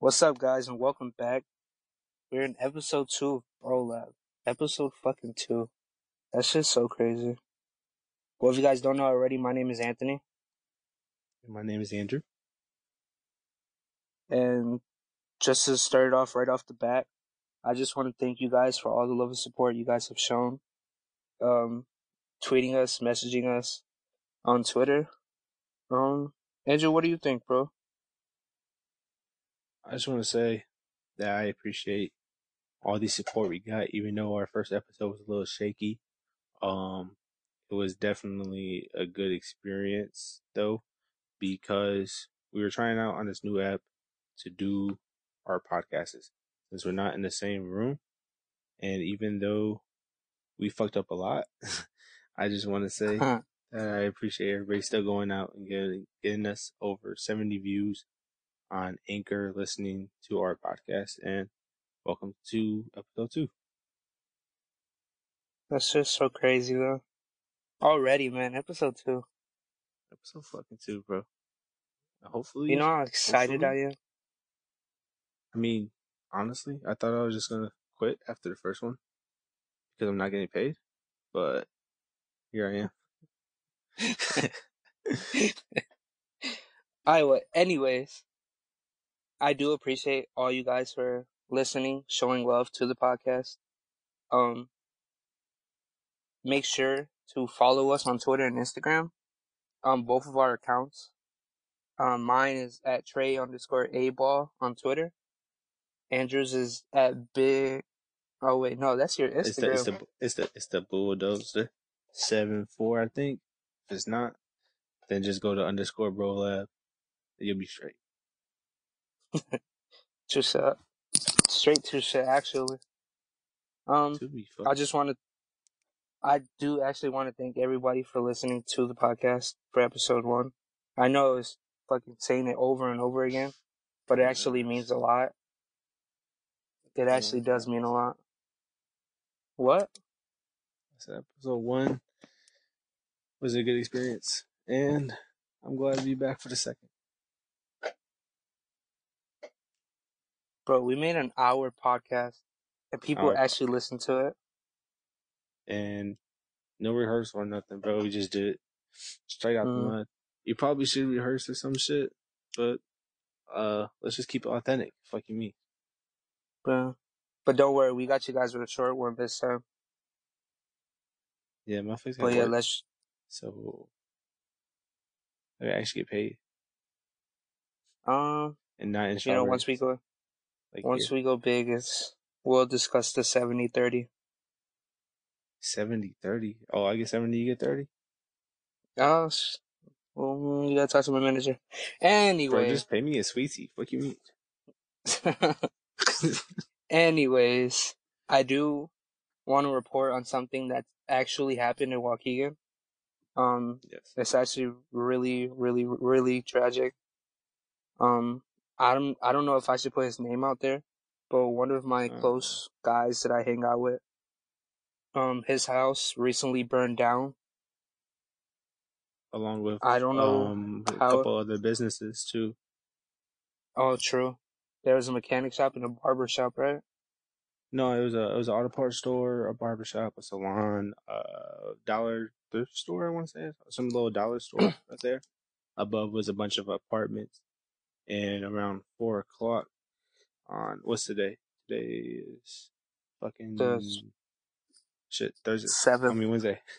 What's up, guys, and welcome back. We're in episode two of Bro Lab. Episode fucking two. That's just so crazy. Well, if you guys don't know already, my name is Anthony, My name is Andrew. and just to start it off right off the bat, I just want to thank you guys for all the love and support you guys have shown. Um, tweeting us, messaging us on Twitter. Um, Andrew, what do you think, bro? I just want to say that I appreciate all the support we got, even though our first episode was a little shaky. Um, it was definitely a good experience though, because we were trying out on this new app to do our podcasts since we're not in the same room. And even though we fucked up a lot, I just want to say that I appreciate everybody still going out and getting, getting us over 70 views on Anchor listening to our podcast. And welcome to episode two. That's just so crazy, though. Already, man, episode two. Episode fucking two, bro. Hopefully, You know how excited I am? I mean, honestly, I thought I was just gonna quit after the first one because I'm not getting paid, but here I am. I would. Anyways, I do appreciate all you guys for listening, showing love to the podcast. Um, make sure to follow us on Twitter and Instagram. Um, both of our accounts. Um, mine is at Trey underscore A ball on Twitter. Andrews is at big. Oh wait, no, that's your it's the Instagram. it's the it's the it's the bulldozer seven four, I think. If it's not, then just go to underscore bro lab. You'll be straight. Just uh, straight to shit. Actually, um, I just want to. I do actually want to thank everybody for listening to the podcast for episode one. I know it's fucking saying it over and over again, but it actually means a lot. It actually does mean a lot. What? So episode one was a good experience, and I'm glad to be back for the second. Bro, we made an hour podcast and people Hour actually listened to it. and no rehearsal or nothing, bro. We just did it straight out Mhm. the mud. You probably should rehearse or some shit, but uh, let's just keep it authentic. Fucking me. But, but don't worry, we got you guys with a short one this time. Yeah, my face But yeah, let's. so I actually get paid Um, and not in you know, once we go, like once we go big, it's we'll discuss the 70-30. 70 30. Oh, I get 70, you get 30? Oh, s- well, you gotta talk to my manager. Bro, Anyway, just pay me a sweetie. Fuck you, mean? anyways, I do want to report on something that actually happened in Waukegan. Um, yes. it's actually really, really, really tragic. Um, I don't, I don't know if I should put his name out there, but one of my Uh. close guys that I hang out with, um, his house recently burned down. Along with I don't know um, a how- couple other businesses too. Oh, true. There was a mechanic shop and a barber shop, right? No, it was a it was an auto parts store, a barber shop, a salon, a dollar thrift store. I want to say some little dollar store right there. Above was a bunch of apartments, and around four o'clock on what's today? Today is fucking Thurs- shit Thursday. I mean Wednesday.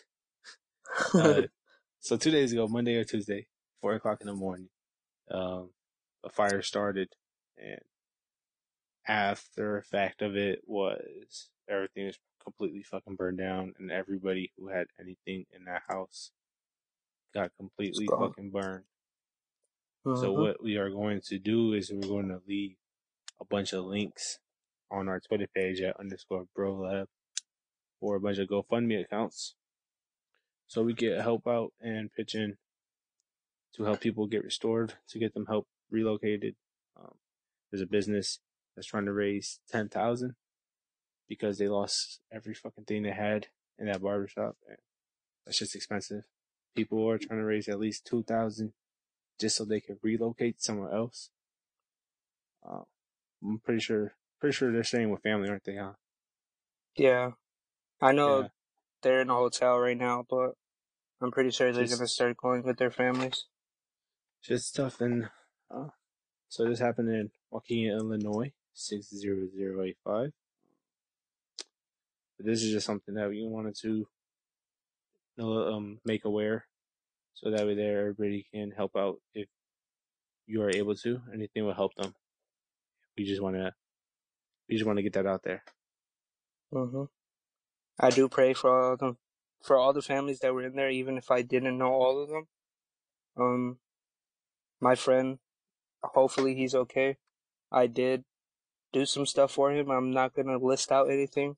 Uh, so two days ago, Monday or Tuesday, four o'clock in the morning, um, a fire started, and after effect of it was everything was completely fucking burned down, and everybody who had anything in that house got completely fucking burned. So Mhm. what we are going to do is we're going to leave a bunch of links on our Twitter page at underscore bro lab or a bunch of GoFundMe accounts. So we can help out and pitch in to help people get restored, to get them help relocated. Um, there's a business that's trying to raise ten thousand because they lost every fucking thing they had in that barbershop and that's just expensive. People are trying to raise at least two thousand just so they could relocate somewhere else. Um, I'm pretty sure pretty sure they're staying with family, aren't they? Huh? Yeah, I know Yeah. they're in a hotel right now, but I'm pretty sure they're Just- gonna start going with their families. Just tough and uh, so this happened in Waukegan, Illinois, six zero zero eight five. But this is just something that we wanted to uh, um make aware, so that way there everybody can help out if you are able to. Anything will help them. We just want to we just want to get that out there. hmm I do pray for all of them, for all the families that were in there, even if I didn't know all of them. Um, my friend, hopefully he's okay. I did do some stuff for him. I'm not gonna list out anything,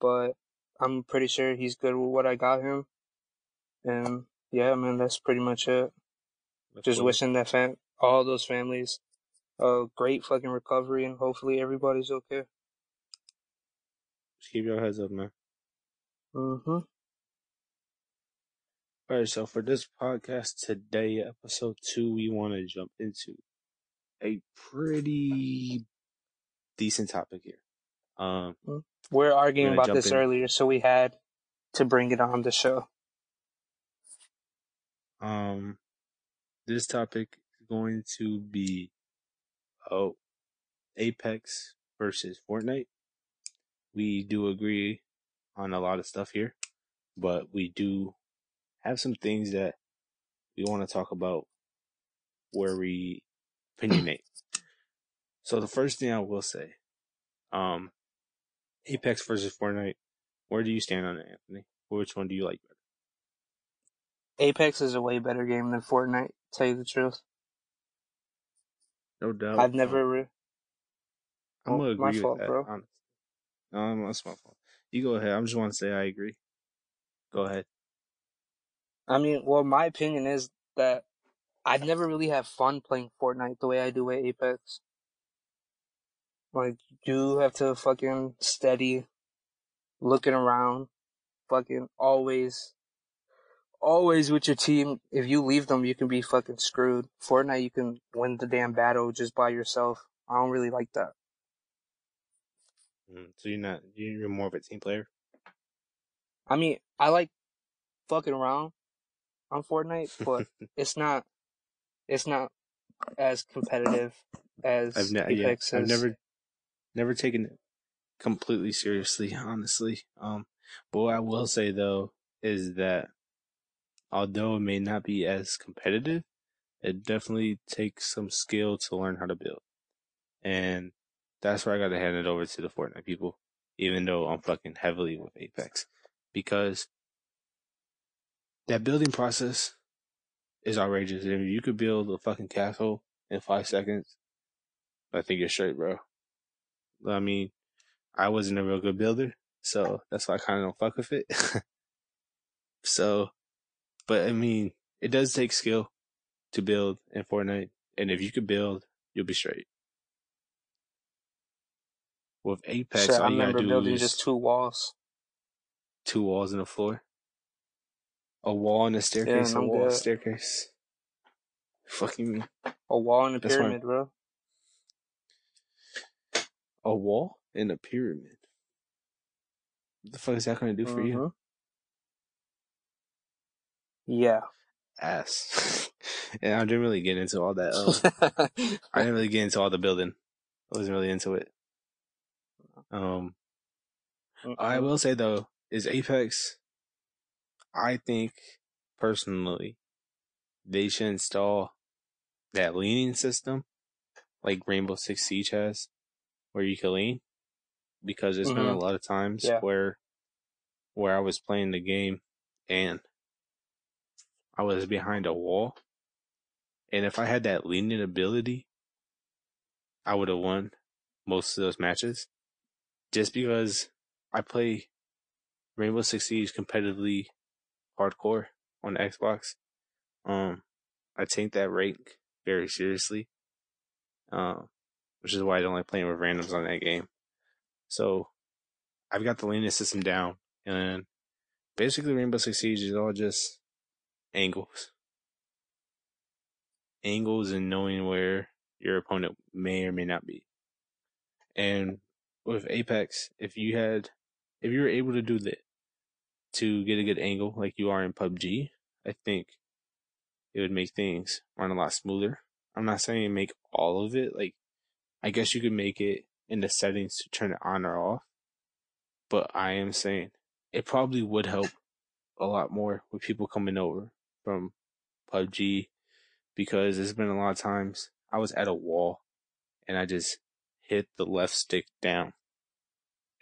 but I'm pretty sure he's good with what I got him. And yeah, man, that's pretty much it. Of Just course. wishing that fam- all those families a great fucking recovery, and hopefully everybody's okay. Just keep your heads up, man. hmm All right, so for this podcast today, episode two, we want to jump into a pretty decent topic here. Um, We're arguing We're about this in. earlier, so we had to bring it on the show. Um, this topic is going to be oh, Apex versus Fortnite. We do agree on a lot of stuff here, but we do have some things that we want to talk about where we opinionate. So the first thing I will say, um, Apex versus Fortnite. Where do you stand on it, Anthony? Which one do you like better? Apex is a way better game than Fortnite. Tell you the truth, No doubt. I've never. Re- I'm gonna Oh, agree my with fault, that. bro. Honestly. No, that's my fault. You go ahead. I'm just want to say I agree. Go ahead. I mean, well, my opinion is that I've never really had fun playing Fortnite the way I do with Apex. Like, you have to fucking steady, looking around, fucking always, always with your team. If you leave them, you can be fucking screwed. Fortnite, you can win the damn battle just by yourself. I don't really like that. Mm, so you're not you're more of a team player. I mean, I like fucking around on Fortnite, but it's not, it's not as competitive as I've ne- yeah, I've never never taken it completely seriously, honestly. Um, but what I will say though is that although it may not be as competitive, it definitely takes some skill to learn how to build, and that's where I got to hand it over to the Fortnite people. Even though I'm fucking heavily with Apex, because that building process is outrageous. If you could build a fucking castle in five seconds, I think you're straight, bro. I mean, I wasn't a real good builder, so that's why I kind of don't fuck with it. so, but I mean, it does take skill to build in Fortnite, and if you could build, you'll be straight. With Apex, Shit, I all you gotta remember do building is just two walls. two walls and a floor, a wall and a staircase, and a wall, a staircase. Fucking A wall and a pyramid, bro. a wall and a pyramid. What the fuck is that gonna do for you? Mm-hmm. Yeah. Ass. and I didn't really get into all that. Um, I didn't really get into all the building. I wasn't really into it. Um, I will say though, is Apex. I think personally, they should install that leaning system, like Rainbow Six Siege has, where you can lean, because there's been a Mhm. lot of times Yeah. where, where I was playing the game, and I was behind a wall, and if I had that leaning ability, I would have won most of those matches. Just because I play Rainbow Six Siege competitively hardcore on Xbox. Um, I take that rank very seriously. Um, which is why I don't like playing with randoms on that game. So I've got the leaning system down and basically Rainbow Six Siege is all just angles. Angles and knowing where your opponent may or may not be. And with Apex, if you had, if you were able to do that to get a good angle like you are in PUBG, I think it would make things run a lot smoother. I'm not saying make all of it. Like, I guess you could make it in the settings to turn it on or off. But I am saying it probably would help a lot more with people coming over from PUBG because there's been a lot of times I was at a wall and I just hit the left stick down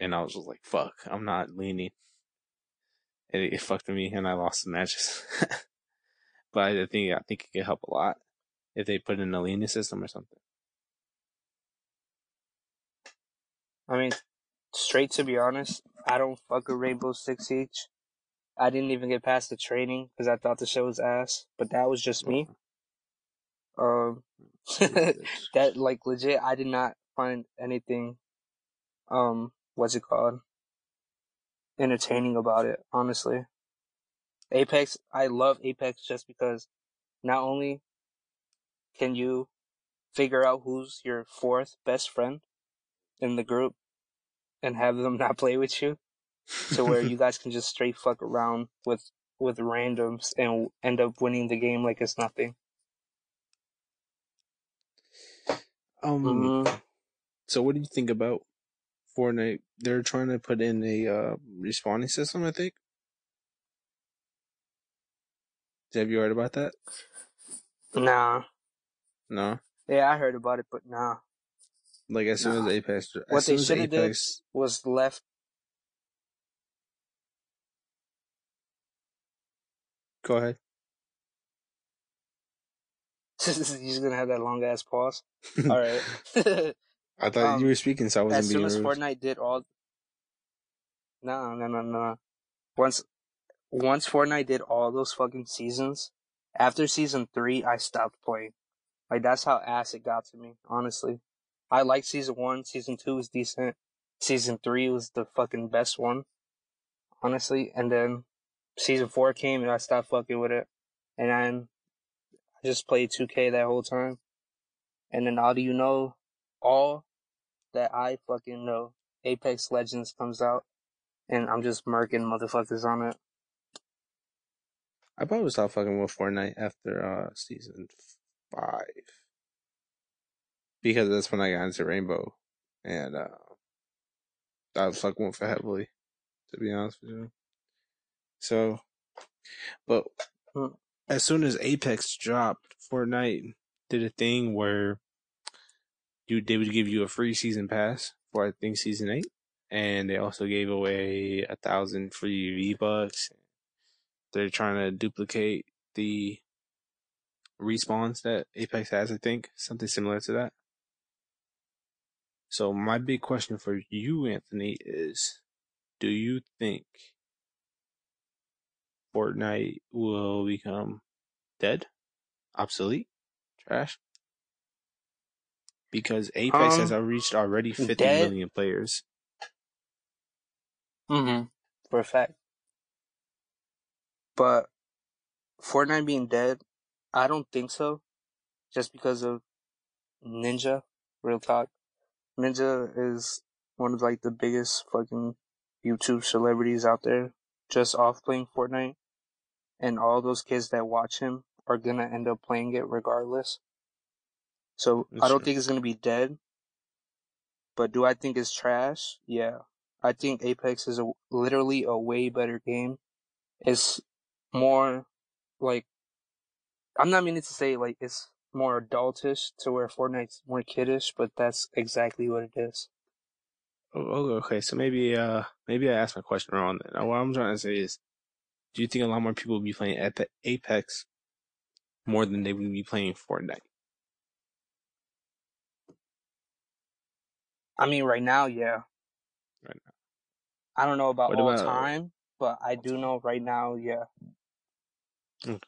and I was just like, fuck, I'm not leaning. And it, it fucked me and I lost the matches. but I think, I think it could help a lot if they put in a leaning system or something. I mean, straight to be honest, I don't fuck with Rainbow Six Siege. I didn't even get past the training because I thought the show was ass, but that was just me. Um, that like legit, I did not find anything, um, what's it called, entertaining about it. Honestly, Apex, I love Apex just because not only can you figure out who's your fourth best friend in the group and have them not play with you, to where you guys can just straight fuck around with with randoms and end up winning the game like it's nothing. Um. Mhm. So, what do you think about Fortnite? They're trying to put in a uh, respawning system. I think. Have you heard about that? Nah. No. Yeah, I heard about it, but nah. Like as soon Nah. as Apex, as What they as shoulda did- Apex, Was left. Go ahead. He's gonna have that long ass pause. All right. I thought Um, you were speaking, so I wasn't as soon being as rude. Fortnite did all. No, no, no, no. Once, once Fortnite did all those fucking seasons, after season three, I stopped playing. Like that's how ass it got to me. Honestly, I liked season one. Season two was decent. Season three was the fucking best one. Honestly, and then season four came and I stopped fucking with it, and then I just played 2K that whole time. And then how do you know all that I fucking know? Apex Legends comes out, and I'm just murking motherfuckers on it. I probably stopped fucking with Fortnite after uh season five because that's when I got into Rainbow, and uh I was fucking with it heavily, to be honest with you. So, but Hmm. as soon as Apex dropped, Fortnite did a thing where you they would give you a free season pass for I think season eight, and they also gave away a thousand free V bucks. They're trying to duplicate the respawns that Apex has, I think, something similar to that. So my big question for you, Anthony, is: Do you think Fortnite will become dead, obsolete, trash? Because Apex has Um, reached already fifty million dead? players. Mm-hmm. For a fact. But Fortnite being dead, I don't think so. Just because of Ninja, real talk. Ninja is one of like the biggest fucking YouTube celebrities out there just off playing Fortnite. And all those kids that watch him are gonna end up playing it regardless. So That's I don't true. think it's gonna be dead. But do I think it's trash? Yeah. I think Apex is a, literally a way better game. It's more like I'm not meaning to say like it's more adultish to where Fortnite's more kiddish, but that's exactly what it is. Oh, okay, so maybe uh maybe I asked my question wrong. Then what I'm trying to say is, do you think a lot more people will be playing Apex more than they would be playing Fortnite? I mean, right now, yeah. Right now. I don't know about What all about- time, but I do know right now, yeah. Okay.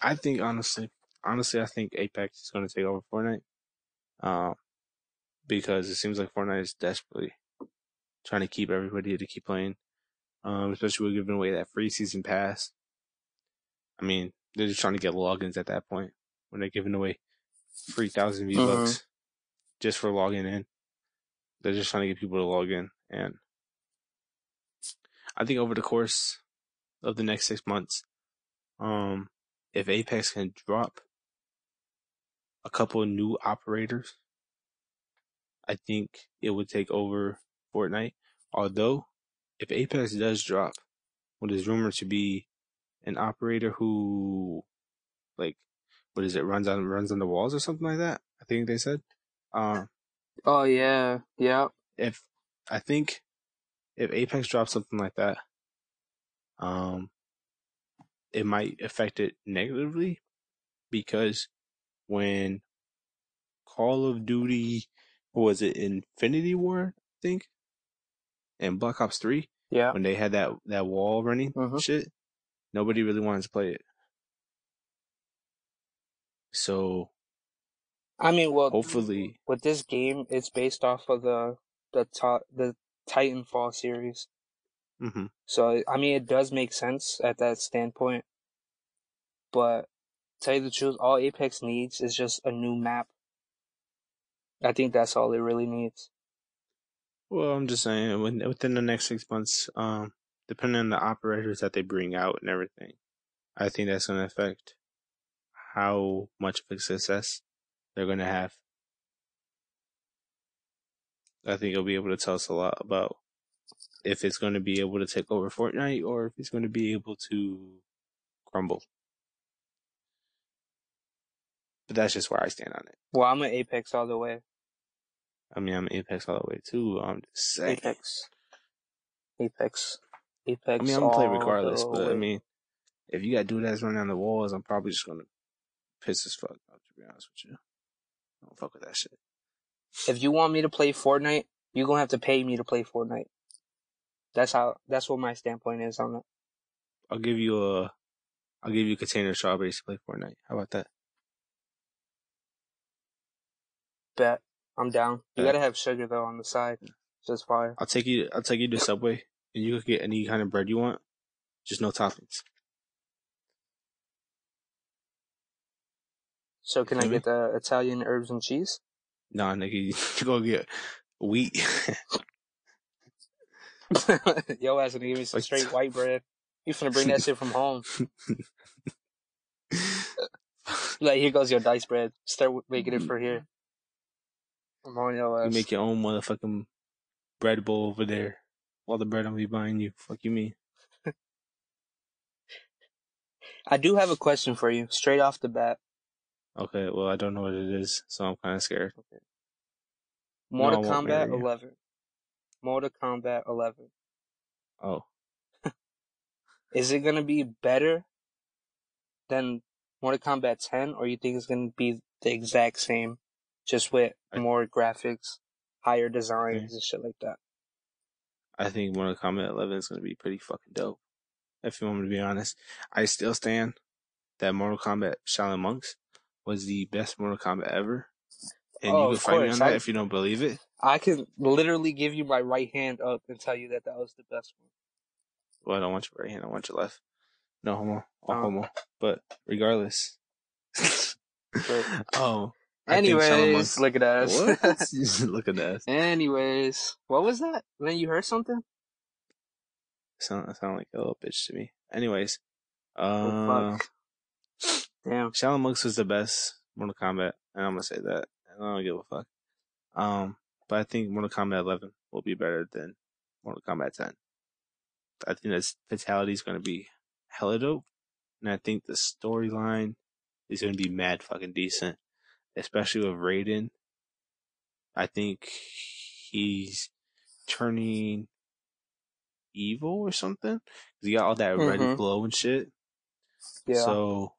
I think honestly, honestly, I think Apex is going to take over Fortnite. Um, because it seems like Fortnite is desperately trying to keep everybody to keep playing. Um, especially with giving away that free season pass. I mean, they're just trying to get logins at that point when they're giving away three thousand V bucks just for logging in. They're just trying to get people to log in, and I think over the course of the next six months, um, if Apex can drop a couple of new operators, I think it would take over Fortnite. Although, if Apex does drop what is rumored to be an operator who, like, what is it, runs on runs on the walls or something like that. I think they said. Um, Oh yeah, yeah. if I think if Apex drops something like that, um, it might affect it negatively because when Call of Duty, was it, Infinity War, I think, and Black Ops Three, Yeah. when they had that that wall running Mhm. shit, nobody really wanted to play it. So I mean, well, hopefully, with this game, it's based off of the the top the Titanfall series. hmm So I mean, it does make sense at that standpoint. But tell you the truth, all Apex needs is just a new map. I think that's all it really needs. Well, I'm just saying, within the next six months, um, depending on the operators that they bring out and everything, I think that's going to affect how much of a success they're going to have. I think it'll be able to tell us a lot about if it's going to be able to take over Fortnite or if it's going to be able to crumble. But that's just where I stand on it. Well, I'm an Apex all the way. I mean, I'm Apex all the way too. I'm just saying. Apex. Apex. Apex. I mean, I'm gonna play regardless, but I mean, if you got dude that's running on the walls, I'm probably just gonna piss as fuck off. To be honest with you, I don't fuck with that shit. if you want me to play Fortnite, you're gonna have to pay me to play Fortnite. That's how. That's what my standpoint is on it. I'll give you a, I'll give you a container of strawberries to play Fortnite. How about that? Bet I'm down. You Bet. gotta have sugar though on the side. Just fire. I'll take you. I'll take you to Subway, and you can get any kind of bread you want, just no toppings. So can I get the Italian herbs and cheese? Nah, nigga, you go get wheat. Yo ass gonna give me some straight white bread. You finna bring that shit from home. Like here goes your dice bread. Start making it for here. I'm on your you make your own motherfucking bread bowl over there. All the bread I'm be buying you. Fuck you, mean? I do have a question for you, straight off the bat. Okay, well I don't know what it is, so I'm kind of scared. Mortal I won't Kombat. 11. Mortal Kombat 11. Oh, Is it gonna be better than Mortal Kombat 10, or you think it's gonna be the exact same, just with I- more graphics, higher designs, and shit like that? I think Mortal Kombat 11 is gonna be pretty fucking dope. If you want me to be honest, I still stand that Mortal Kombat Shaolin Monks was the best Mortal Kombat ever, and Oh, you can fight me on that I- if you don't believe it. I can literally give you my right hand up and tell you that that was the best one. Well, I don't want your right hand, I want your left. No homo, all Oh. homo. But regardless, oh, I think Shaolin Anyways, look at us. Look at that. Anyways, what was that? Then you heard something? Sound sound like a little bitch to me. Anyways, Oh, uh, fuck. Damn. Shaolin Monks was the best Mortal Kombat, and I'm gonna say that. I don't give a fuck. Um, but I think Mortal Kombat 11 will be better than Mortal Kombat 10. I think that fatality is gonna be hella dope, and I think the storyline is gonna be mad fucking decent, especially with Raiden. I think he's turning evil or something. he got all that red Mhm. glow and shit. Yeah. So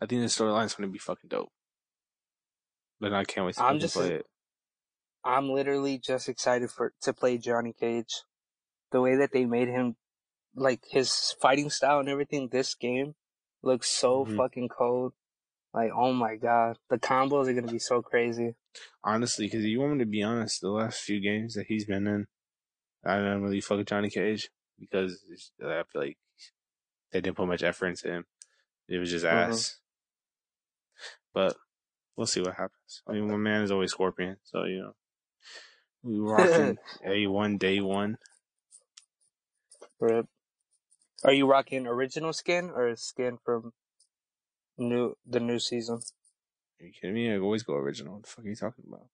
I think the storyline's gonna be fucking dope. But I can't wait to I'm just- play it. I'm literally just excited for to play Johnny Cage. The way that they made him, like his fighting style and everything, this game looks so Mhm. fucking cold. Like, oh my god, the combos are gonna be so crazy. Honestly, because you want me to be honest, the last few games that he's been in, I don't really fuck with Johnny Cage because I feel like they didn't put much effort into him. It was just Mhm. ass. But we'll see what happens. I mean, my man is always Scorpion, so you know We rocking A one day one. Rip. Are you rocking original skin or skin from new the new season? Are you kidding me? I always go original. What the fuck are you talking about?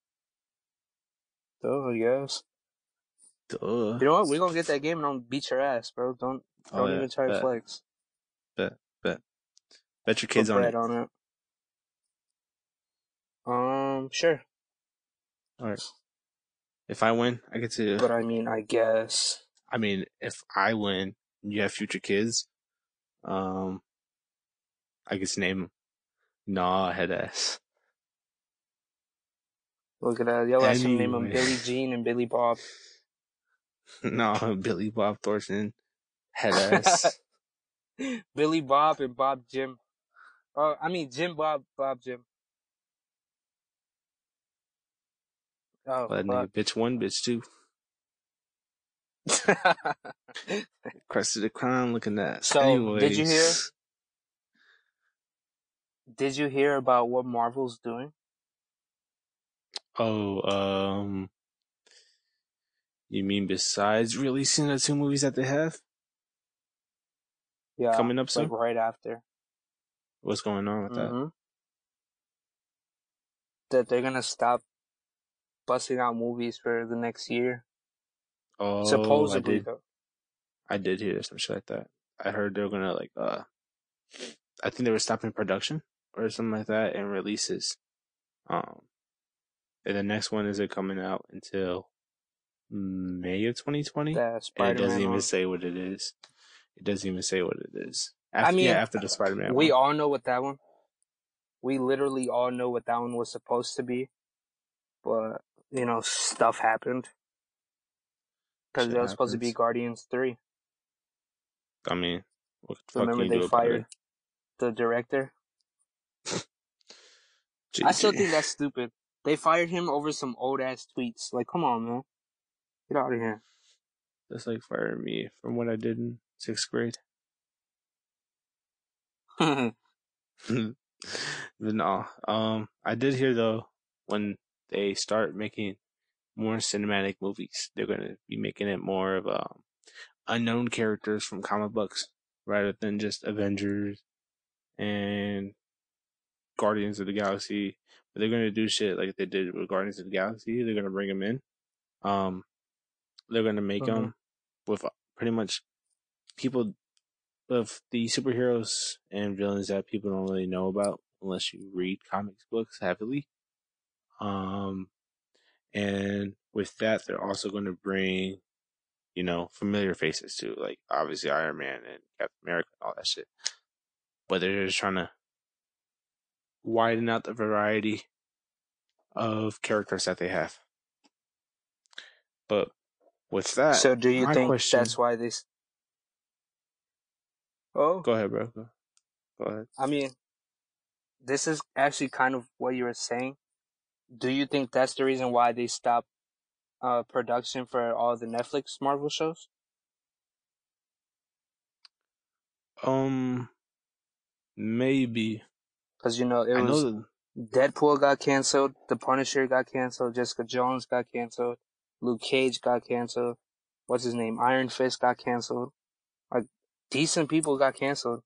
Oh, yes. Duh. You know what? We're gonna get that game and I'm gonna beat your ass, bro. Don't Oh, don't yeah, even try to bet. flex. Bet, bet. Bet your Put kids on it. on it. Um, sure. All right. If I win, I get to. But I mean, I guess. I mean, if I win, you have future kids. Um, I to name. Nah, head ass. Look at that. Yo, I should name them Anyway. Billy Jean and Billy Bob. no, Billy Bob Thornton, head ass. Billy Bob and Bob Jim. Oh, I mean Jim Bob Bob Jim. Oh, but nigga, bitch one, bitch two. Crest of the crown, looking at. So, Anyways, did you hear? Did you hear about what Marvel's doing? Oh, um, you mean besides releasing the two movies that they have? Yeah, Coming up soon? like right after. What's going on with that? Mhm. That they're gonna stop busting out movies for the next year. Oh, Supposedly, I did. I did hear some shit like that. I heard they're gonna like, uh, I think they were stopping production or something like that and releases. Um, and the next one isn't coming out until May of 2020. That And it doesn't even say what it is. It doesn't even say what it is. After, mean, yeah, after the Spider Man. We all know what that one. We literally all know what that one was supposed to be, but you know stuff happened because it was supposed to be. Guardians Three. I mean, what the fuck Remember they fired the director. I still think that's stupid. They fired him over some old ass tweets. Like, come on, man, get out of here. That's like firing me from what I did in sixth grade. but no, um, I did hear though when they start making more cinematic movies, they're gonna be making it more of um, unknown characters from comic books rather than just Avengers and Guardians of the Galaxy. But they're gonna do shit like they did with Guardians of the Galaxy. They're gonna bring them in. Um, they're gonna make them with uh, pretty much people of the superheroes and villains that people don't really know about unless you read comics books heavily. Um, and with that, they're also going to bring, you know, familiar faces too, like obviously Iron Man and Captain America and all that shit. But they're just trying to widen out the variety of characters that they have. But with that, so, do you think question- that's why this? Oh, go ahead, bro. Go, ahead. I mean, this is actually kind of what you were saying. Do you think that's the reason why they stopped uh, production for all the Netflix Marvel shows? Um, maybe. Because you know it was know Deadpool got canceled, The Punisher got canceled, Jessica Jones got canceled, Luke Cage got canceled. What's his name? Iron Fist got canceled. Like decent people got canceled.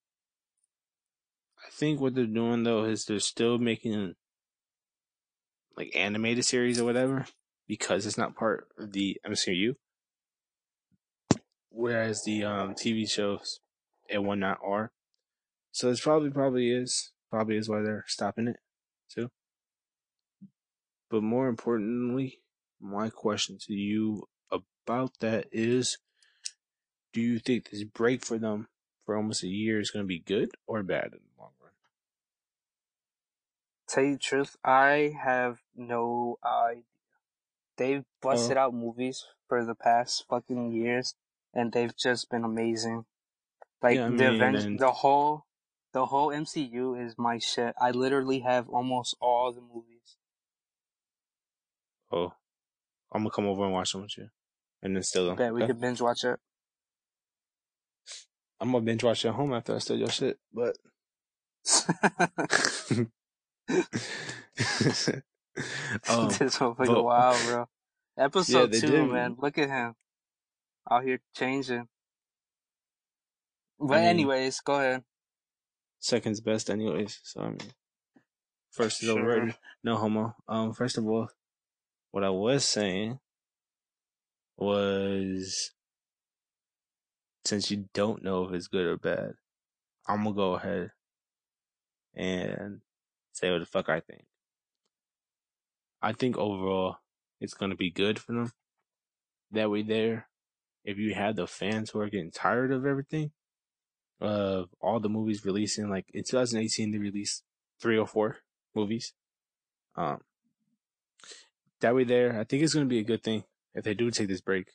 I think what they're doing though is they're still making like animated series or whatever because it's not part of the MCU. Whereas the um TV shows and whatnot are. So it's probably probably is probably is why they're stopping it too. But more importantly, my question to you about that is do you think this break for them for almost a year is gonna be good or bad in the long run? Tell you the truth, I have no idea. They've oh. busted Oh. out movies for the past fucking years, and they've just been amazing. Like Yeah, I the mean, Aven- the whole, the whole MCU is my shit. I literally have almost all the movies. Oh, I'm gonna come over and watch them with you, and then steal them. Bet we okay? could binge watch it. I'm gonna binge watch at home after I steal your shit, but um, this motherfucker but- wild, bro. Episode they two, did. man. Look at him. Out here changing. But I mean- anyways, go ahead. Second's best, anyways. So I mean, first is Sure. overrated. No homo. Um, first of all, what I was saying was, since you don't know if it's good or bad, I'm gonna go ahead and say what the fuck I think. I think overall, it's gonna be good for them. That way, there, if you have the fans who are getting tired of everything, of all the movies releasing, like in 2018, they released three or four movies. Um, that way, there, I think it's gonna be a good thing if they do take this break,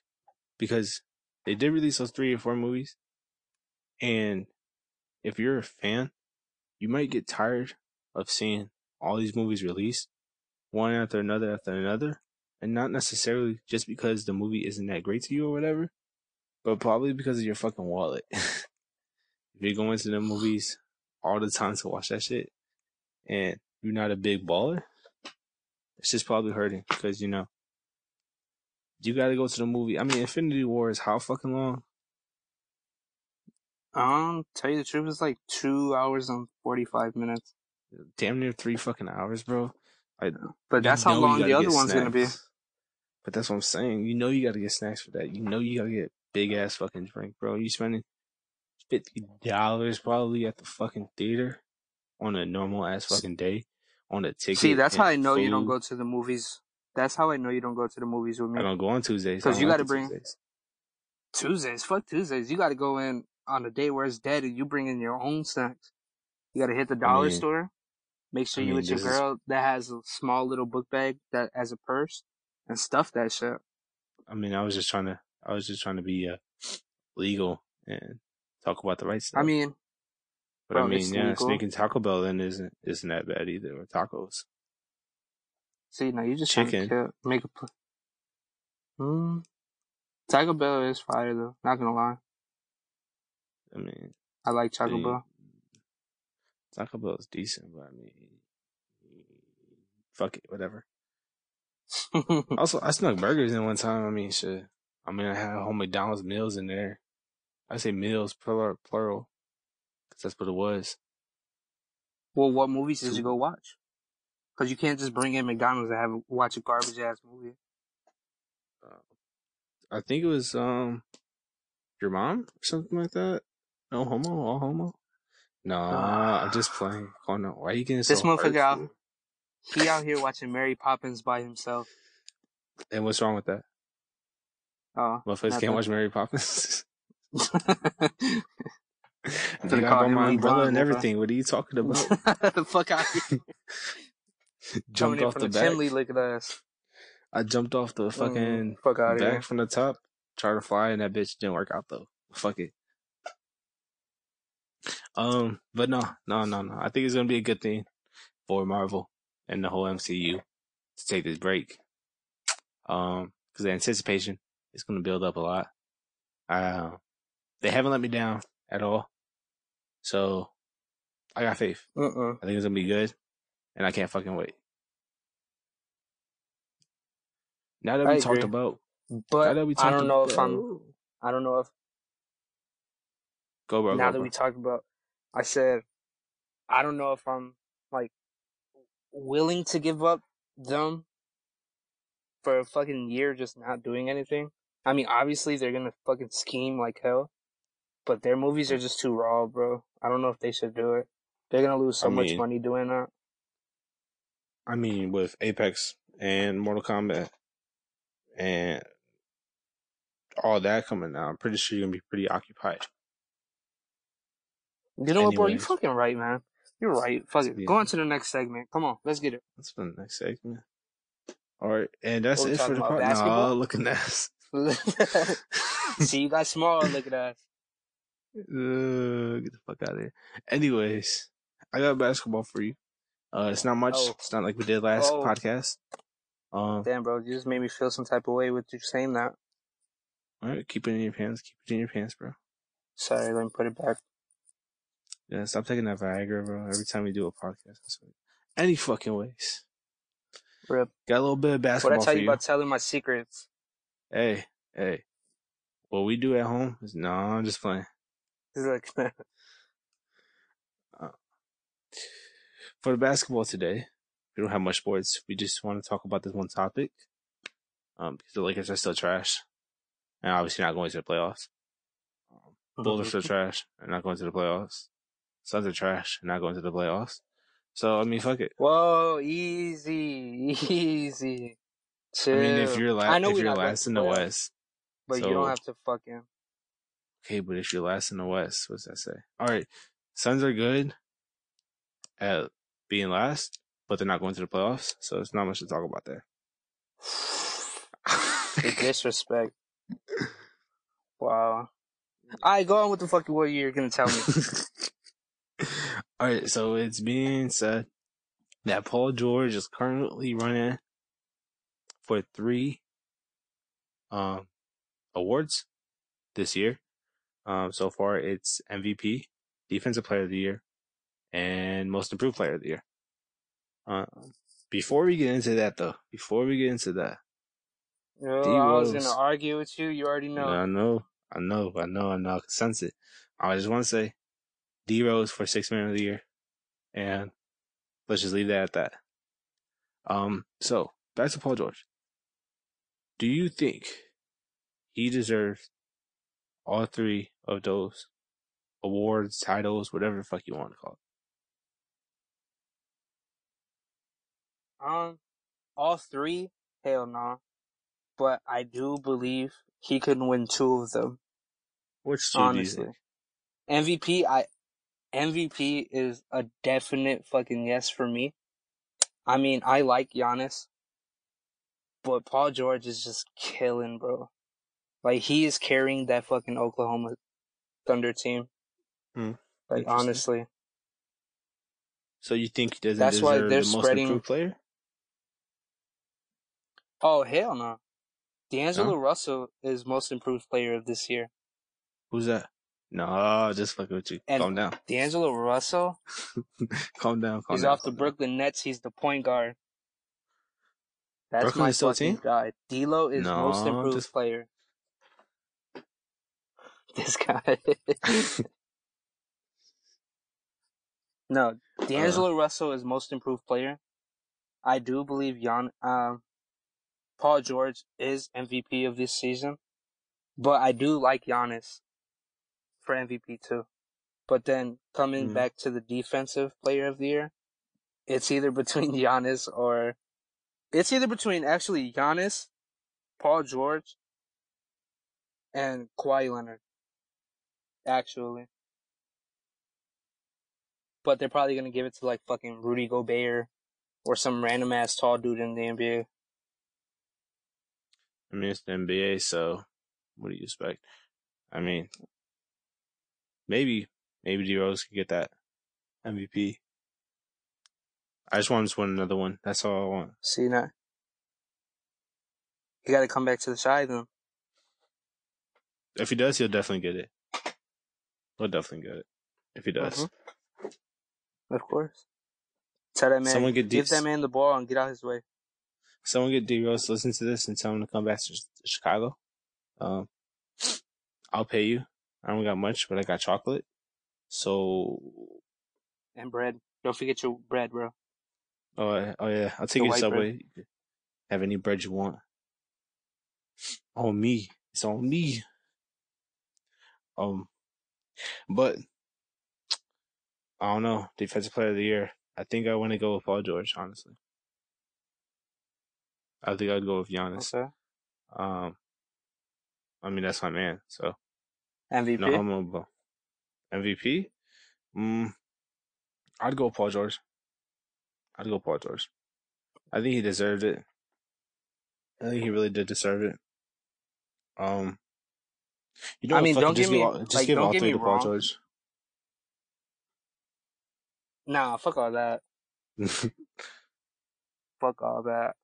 because they did release those three or four movies, and if you're a fan, you might get tired of seeing all these movies released one after another after another, and not necessarily just because the movie isn't that great to you or whatever, but probably because of your fucking wallet. if you're going to the movies all the time to watch that shit, and you're not a big baller, it's just probably hurting because you know you got to go to the movie. I mean, Infinity War is how fucking long? Um, tell you the truth, it's like two hours and forty five minutes. Damn near three fucking hours, bro. I, But that's how long the other one's gonna be. But that's what I'm saying. You know you gotta get snacks for that. You know you gotta get big ass fucking drink, bro. You spending fifty dollars probably at the fucking theater on a normal ass fucking day on a ticket. See, that's how I know you don't go to the movies. That's how I know you don't go to the movies with me. I don't go on Tuesdays because you gotta bring- Tuesdays. Tuesdays, fuck Tuesdays. You got to go in on a day where it's dead, and you bring in your own snacks. You got to hit the dollar mean- store. Make sure I you mean, with your this is- girl that has a small little book bag that as a purse and stuff that shit. I mean, I was just trying to. I was just trying to be uh, legal and talk about the right stuff. I mean, but I mean, yeah, legal. sneaking Taco Bell then isn't isn't that bad either. Or tacos. see, now you just to Chicken. kill, make a. pl- Hmm. Taco Bell is fire though. Not gonna lie, I mean, I like Taco the- Bell. Taco Bell is decent, but I mean, fuck it, whatever. Also, I snuck burgers in one time. I mean, shit. I mean, I had whole McDonald's meals in there. I say meals plural, plural, because that's what it was. well, what movies did you go watch? Because you can't just bring in McDonald's and have watch a garbage ass movie. I think it was um, your mom or something like that. No homo, all homo. Nah, I'm just playing. Oh no, why are you getting so This motherfucker Out, he out here watching Mary Poppins by himself. And what's wrong with that? Oh, Motherfuckers Nothing. can't watch Mary Poppins. the they got call him my umbrella and everything. What are you talking about? fuck out here. Jumped off the the back. chimney, look at us. I jumped off the fucking Mm, fuck out back here. from the top, tried to fly, and that bitch didn't work out though. Fuck it. Um, but no, no, no, no. I think it's gonna be a good thing for Marvel and the whole MCU to take this break. Um, because the anticipation is gonna build up a lot. Uh, they haven't let me down at all, so I got faith. Uh-uh. I think it's gonna be good, and I can't fucking wait. Now that I we talked agree. about, now But I don't know if I'm. I don't know if Go, bro. now go, that bro. we talked about. I said, I don't know if I'm like willing to give up them for a fucking year just not doing anything. I mean, obviously they're gonna fucking scheme like hell, but their movies are just too raw, bro. I don't know if they should do it. They're gonna lose so I much mean- money doing that. I mean, with Apex and Mortal Kombat and all that coming out, I'm pretty sure you're gonna be pretty occupied. You know what, bro? You Anyways. fucking right, man. You're right. Fuck it. Yeah. Go on to the next segment. Come on, let's get it. That's for the next segment. All right, and that's it for the part. basketball? No, looking at See, you got small. Look at us. Uh, get the fuck out of here. Anyways, I got basketball for you. Uh, it's not much. Oh. It's not like we did last Oh. podcast. Um, Damn, bro, you just made me feel some type of way with you saying that. all right, keep it in your pants. Keep it in your pants, bro. Sorry, let me put it back. Yeah, stop taking that Viagra, bro. Every time we do a podcast. Any fucking ways. Rip. Got a little bit of What basketball I tell for you you. about telling my secrets? Hey, hey. What we do at home is no, I'm just playing. Like, For the basketball today, we don't have much sports. We just want to talk about this one topic. Um, because the Lakers are still trash, and obviously not going to the playoffs. Um, Bulls are still trash and not going to the playoffs. Suns are trash and not going to the playoffs. So I mean, fuck it. Whoa, easy, easy. Chill. I mean, if you're la- I know if you're last in the West, but you don't have to fucking. Okay, but if you're last in the West, what's that say? All right, Suns are good at being last, but they're not going to the playoffs, so it's not much to talk about there. The disrespect. Wow. Alright, go on with the fucking what you're gonna tell me. All right, so it's being said that Paul George is currently running for three um awards this year. Um, so far it's MVP, Defensive Player of the Year, and Most Improved Player of the Year. Uh, before we get into that, though, before we get into that, D I was gonna argue with you. You already know. I know, I know, I know, I know, I can sense it. I just want to say, D Rose for Six Man of the Year, and let's just leave that at that. Um, so back to Paul George. Do you think he deserves all three of those awards, titles, whatever the fuck you want to call it? Um, all three, hell no. But I do believe he could win two of them. Which two do you honestly, think? MVP, I MVP is a definite fucking yes for me. I mean, I like Giannis, but Paul George is just killing, bro. Like he is carrying that fucking Oklahoma Thunder team. Hmm, Like honestly, So you think he doesn't That's why they're the most spreading- improved player? oh hell no. D'Angelo Russell is most improved player of this year. Who's that? No, just fucking with you. And- calm down. D'Angelo Russell, calm down. Calm down. he's down, off the down. Brooklyn Nets. He's the point guard. That's Brooklyn my is still fucking team? guy. D'Lo is No, most improved just- player. This guy. no, D'Angelo Uh. Russell is most improved player. I do believe Jan, um, Paul George is MVP of this season, but I do like Giannis for MVP too. But then coming Mhm. back to the defensive player of the year, it's either between Giannis or it's either between actually Giannis, Paul George, and Kawhi Leonard. Actually. But they're probably gonna give it to like fucking Rudy Gobert or some random ass tall dude in the NBA. I mean, it's the NBA, so what do you expect? I mean, maybe, maybe D Rose could get that MVP. I just want to win another one. That's all I want. See that? You gotta come back to the Chi then. If he does, he'll definitely get it. He'll definitely get it. If he does. Mhm. Of course. Tell that man, Someone get give that man the ball and get out his way. Someone get D Rose to listen to this and tell him to come back to, Chicago. Um, I'll pay you. I don't got much, but I got chocolate. So, And bread. Don't forget your bread, bro. oh, oh yeah, I'll take The you to Subway. Have any bread you want. On me. It's on me. Um, but I don't know. Defensive player of the year. I think I want to go with Paul George, honestly. I think I'd go with Giannis. Okay. Um, I mean, that's my man. So, MVP. no homo, MVP? Mm, I'd go Paul George. I'd go Paul George. I think he deserved it. I think he really did deserve it. Um, you know, I mean, don't get me- all, just like, give don't all get three me to Paul wrong. George. Nah, fuck all that. Fuck all that.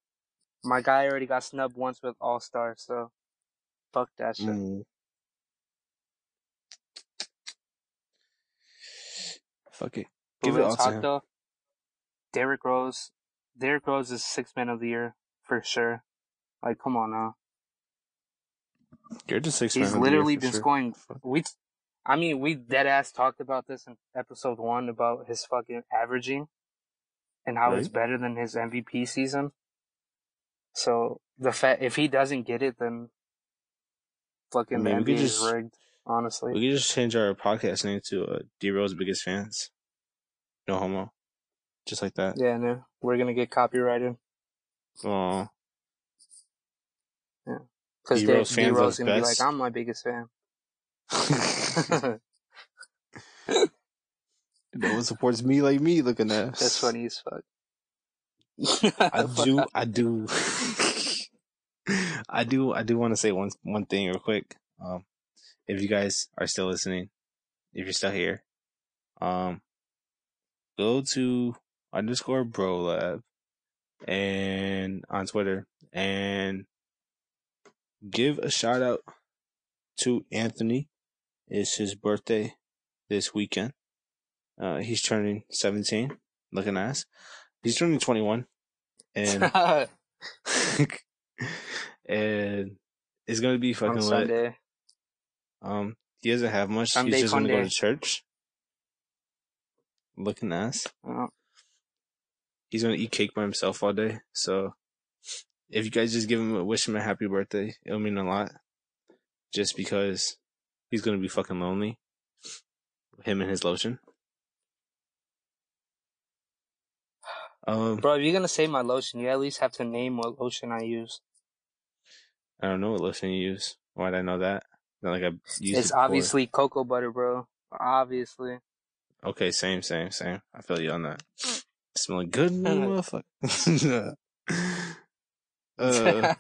My guy already got snubbed once with All Star, so fuck that shit. Mm. Fuck it. Give it all to him. though, Derrick Rose Derrick Rose is six man of the year for sure. Like, come on now. You're six. He's literally been scoring. We, I mean, we dead ass talked about this in episode one about his fucking averaging, and how Right. it's better than his MVP season. So the fact if he doesn't get it, then fucking I mean, the NBA is just- rigged. Honestly, We could just change our podcast name to uh, D Rose biggest fans. No homo. Just like that. yeah, no, we're gonna get copyrighted Aw. Because D-Rose fans Rose of gonna be like, I'm my biggest fan. no one supports me like me. Looking at That's funny as fuck. I do. I do. I do. I do want to say one one thing real quick. Um, if you guys are still listening, if you're still here, um, go to underscore bro lab and on Twitter and give a shout out to Anthony. It's his birthday this weekend. Uh, he's turning 17, looking ass. He's turning 21 and and it's gonna be fucking lit. Sunday. Um, he doesn't have much. Sunday He's just gonna go to church. Looking ass. Oh, He's gonna eat cake by himself all day. So, if you guys just give him a wish him a happy birthday, it'll mean a lot. Just because he's gonna be fucking lonely. Him and his lotion. Um, Bro, if you're gonna say my lotion, you at least have to name what lotion I use. I don't know what lotion you use. Why'd I know that? Not like I used It's it obviously cocoa butter, bro. Obviously. Okay, same, same, same. I feel you on that. Smelling good, motherfucker. uh,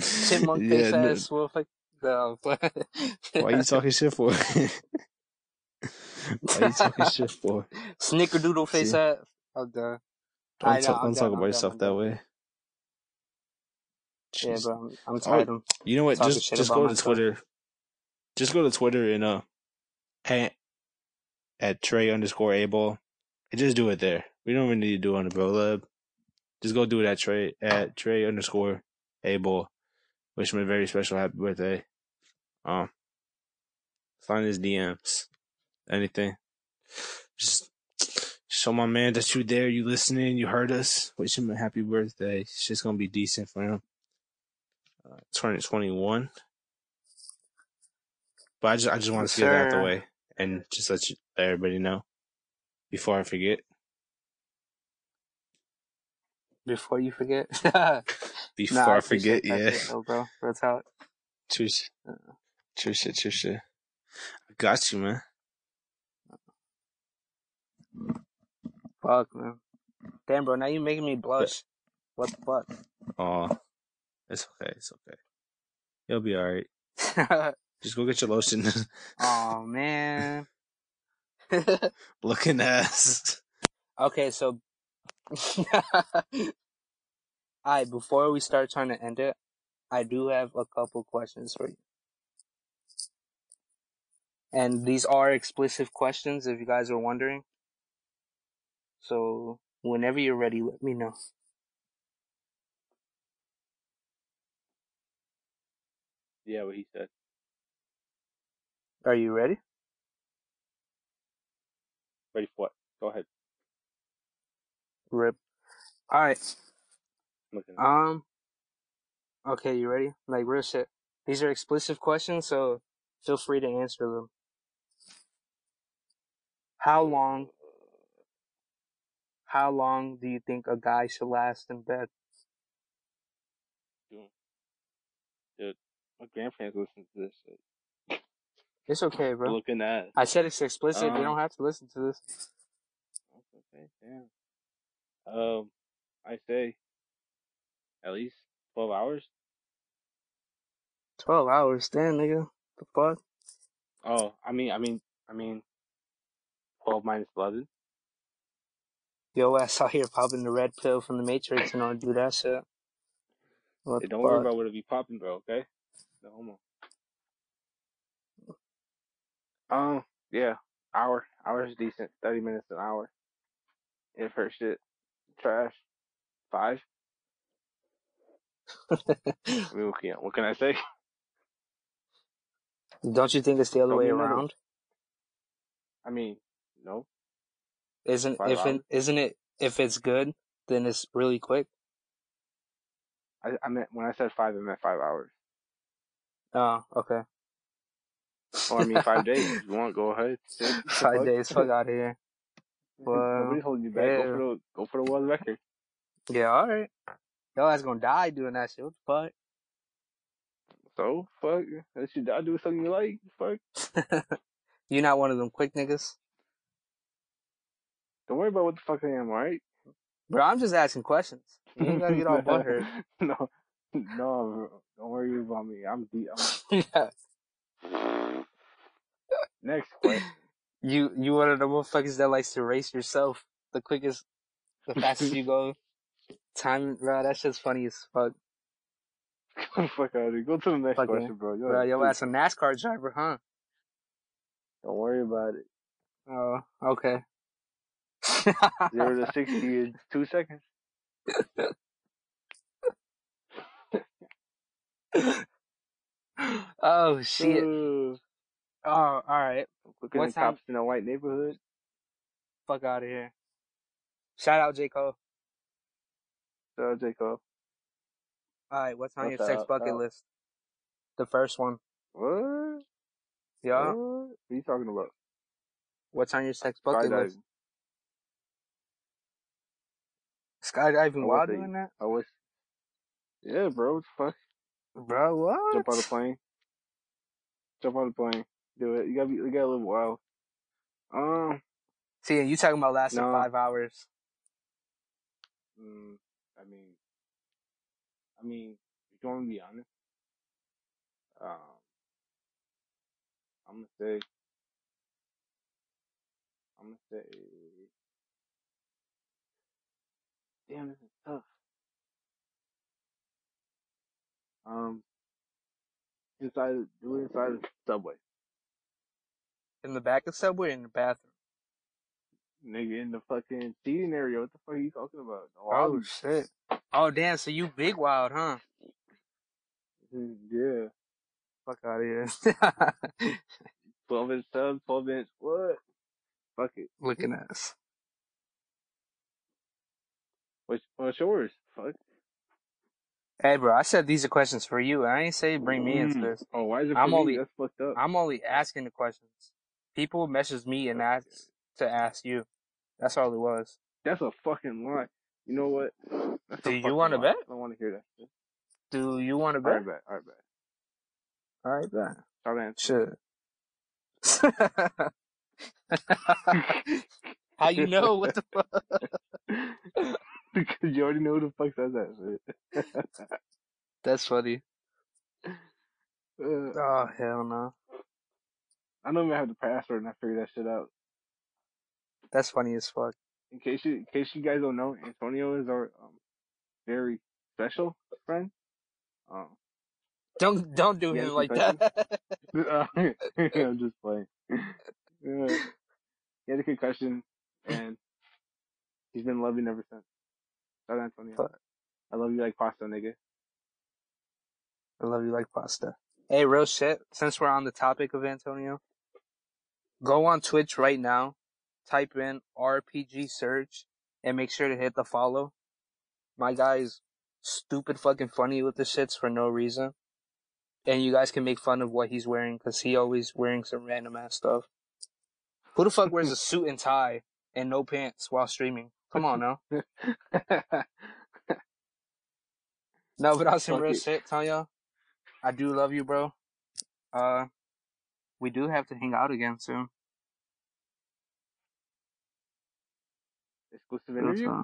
Chipmunk yeah, face no- ass motherfucker. No, but- why you talking shit for? why you talking shit for? Snickerdoodle face See? ass. I'm done. Don't, I talk, I'm don't done, talk I'm about done, yourself that done. way. Yeah, Jeez. bro. I'm, I'm tired of You know what? Just just go to myself. Twitter. Just go to Twitter and uh, at at Trey underscore Able, and just do it there. We don't even need to do it on the Bro Lab. Just go do it at Trey at Trey underscore Able. Wish him a very special happy birthday. Um, find his DMs, anything. Just show my man that you there, you listening, you heard us. Wish him a happy birthday. It's just gonna be decent for him. Uh, turning twenty one. But I just I just want Yes, to get that out the way and just let you let everybody know before I forget. Before you forget. Before Nah, I forget, yeah. though, bro. That's how. True shit. Uh-uh. True shit, true shit. I got you, man. Fuck, man. Damn, bro. Now you making me blush. What the fuck? Oh, it's okay, it's okay. You'll be alright. Just go get your lotion. oh man. Looking ass. okay, so. Alright, before we start trying to end it, I do have a couple questions for you. And these are explicit questions, if you guys are wondering. So, whenever you're ready, let me know. Yeah, what he said. Are you ready? Ready for what? Go ahead. Rip. Alright, Looking Um. Okay, you ready? Like real shit. These are explicit questions, so feel free to answer them. How long? How long do you think a guy should last in bed? Dude, My grandparents listen to this shit. It's okay, bro. Looking at. I said it's explicit. you Um, don't have to listen to this. Okay, damn. Um, I say at least twelve hours. Twelve hours, damn nigga. The fuck? Oh, I mean, I mean, I mean, twelve minus eleven. Yo ass out here popping the red pill from the Matrix and to do that shit. What Hey, don't worry about what it be popping, bro. Okay. No homo. Um, yeah, hour. Hour is decent. Thirty minutes an hour. If her shit. Trash. Five. I mean, what can, what can I say? Don't you think it's the other Tell way around? I mean, no. Isn't Five if it isn't it if it's good, then it's really quick. I, I meant when I said five, I meant five hours. Oh, okay. Oh, I mean five days. If you want, go ahead. Five fuck? days. Fuck out of here. Well, Nobody's holding you back. Go for the go for the world record. Yeah, all right. Yo, was gonna die doing that shit. What the fuck? So fuck. That you I do something you like. Fuck. you not one of them quick niggas, Don't worry about what the fuck I am. All right. bro. I'm just asking questions. You ain't gotta get all butthurt. no, no, bro. don't worry about me. I'm deep. yeah. I'm... Next question. You you one of the motherfuckers that likes to race yourself the quickest, the fastest you go. Time, bro. That shit's funny as fuck. fuck out of here. Go to the next Fucking- question, bro. Yo, Bro, yo, ass a NASCAR driver, huh? Don't worry about it. Oh, okay. Zero to sixty in two seconds. oh shit. Oh, all right. quicker What than time- cops in a white neighborhood. Fuck out of here. Shout out J Cole. So Jacob. All right, what's on What's your sex bucket up? list? The first one. What? Yeah. What? What are you talking about? What's on your sex bucket Skydiving. list? Skydiving while doing that, I wish. Yeah, bro. What the fuck? bro. What? Jump out of plane. Jump out of plane. Do it. You gotta be. You gotta live wild. Um. See, you talking about lasting No. five hours? mm, I mean. I mean, if you want to be honest, um, I'm gonna say. I'm gonna say. Damn, this is tough. Um. Inside, do it inside the subway. In the back of subway, in the bathroom. Nigga in the fucking seating area. What the fuck are you talking about? The Oh shit. Oh damn. So you big wild, huh? Yeah. Fuck out of here. 12 inch sub, 12 inch, what? Fuck it. Looking at us. What's, what's yours? Fuck. Hey, bro. I said these are questions for you. I ain't say bring me into Mm. this. Oh, why is it for I'm me? only- That's fucked up. I'm only asking the questions. People messaged me and ask to ask you. That's all it was. That's a fucking lie. You know what? That's Do you wanna bet? I don't want to hear that shit. Do you want to bet? Alright, bet. Alright, bet. All right, bet. Start answering. Shit. How you know what the fuck? because you already know who the fuck says that shit. That's funny. Uh, Oh hell no. I don't even have the password and I figured that shit out. That's funny as fuck. In case you, in case you guys don't know, Antonio is our um, very special friend. Um, Don't don't do him like that. I'm just playing. Yeah. He had a concussion, and he's been loving ever since. Shout out Antonio. Fuck. I love you like pasta, nigga. I love you like pasta. Hey, real shit. Since we're on the topic of Antonio, go on Twitch right now, type in RPG search, and make sure to hit the follow. My guy's stupid fucking funny with the shits for no reason. And you guys can make fun of what he's wearing because he always wearing some random ass stuff. Who the fuck wears a suit and tie and no pants while streaming? Come on now. No, but on some real it. shit, Tanya, I do love you, bro. Uh, we do have to hang out again soon. Exclusive interview.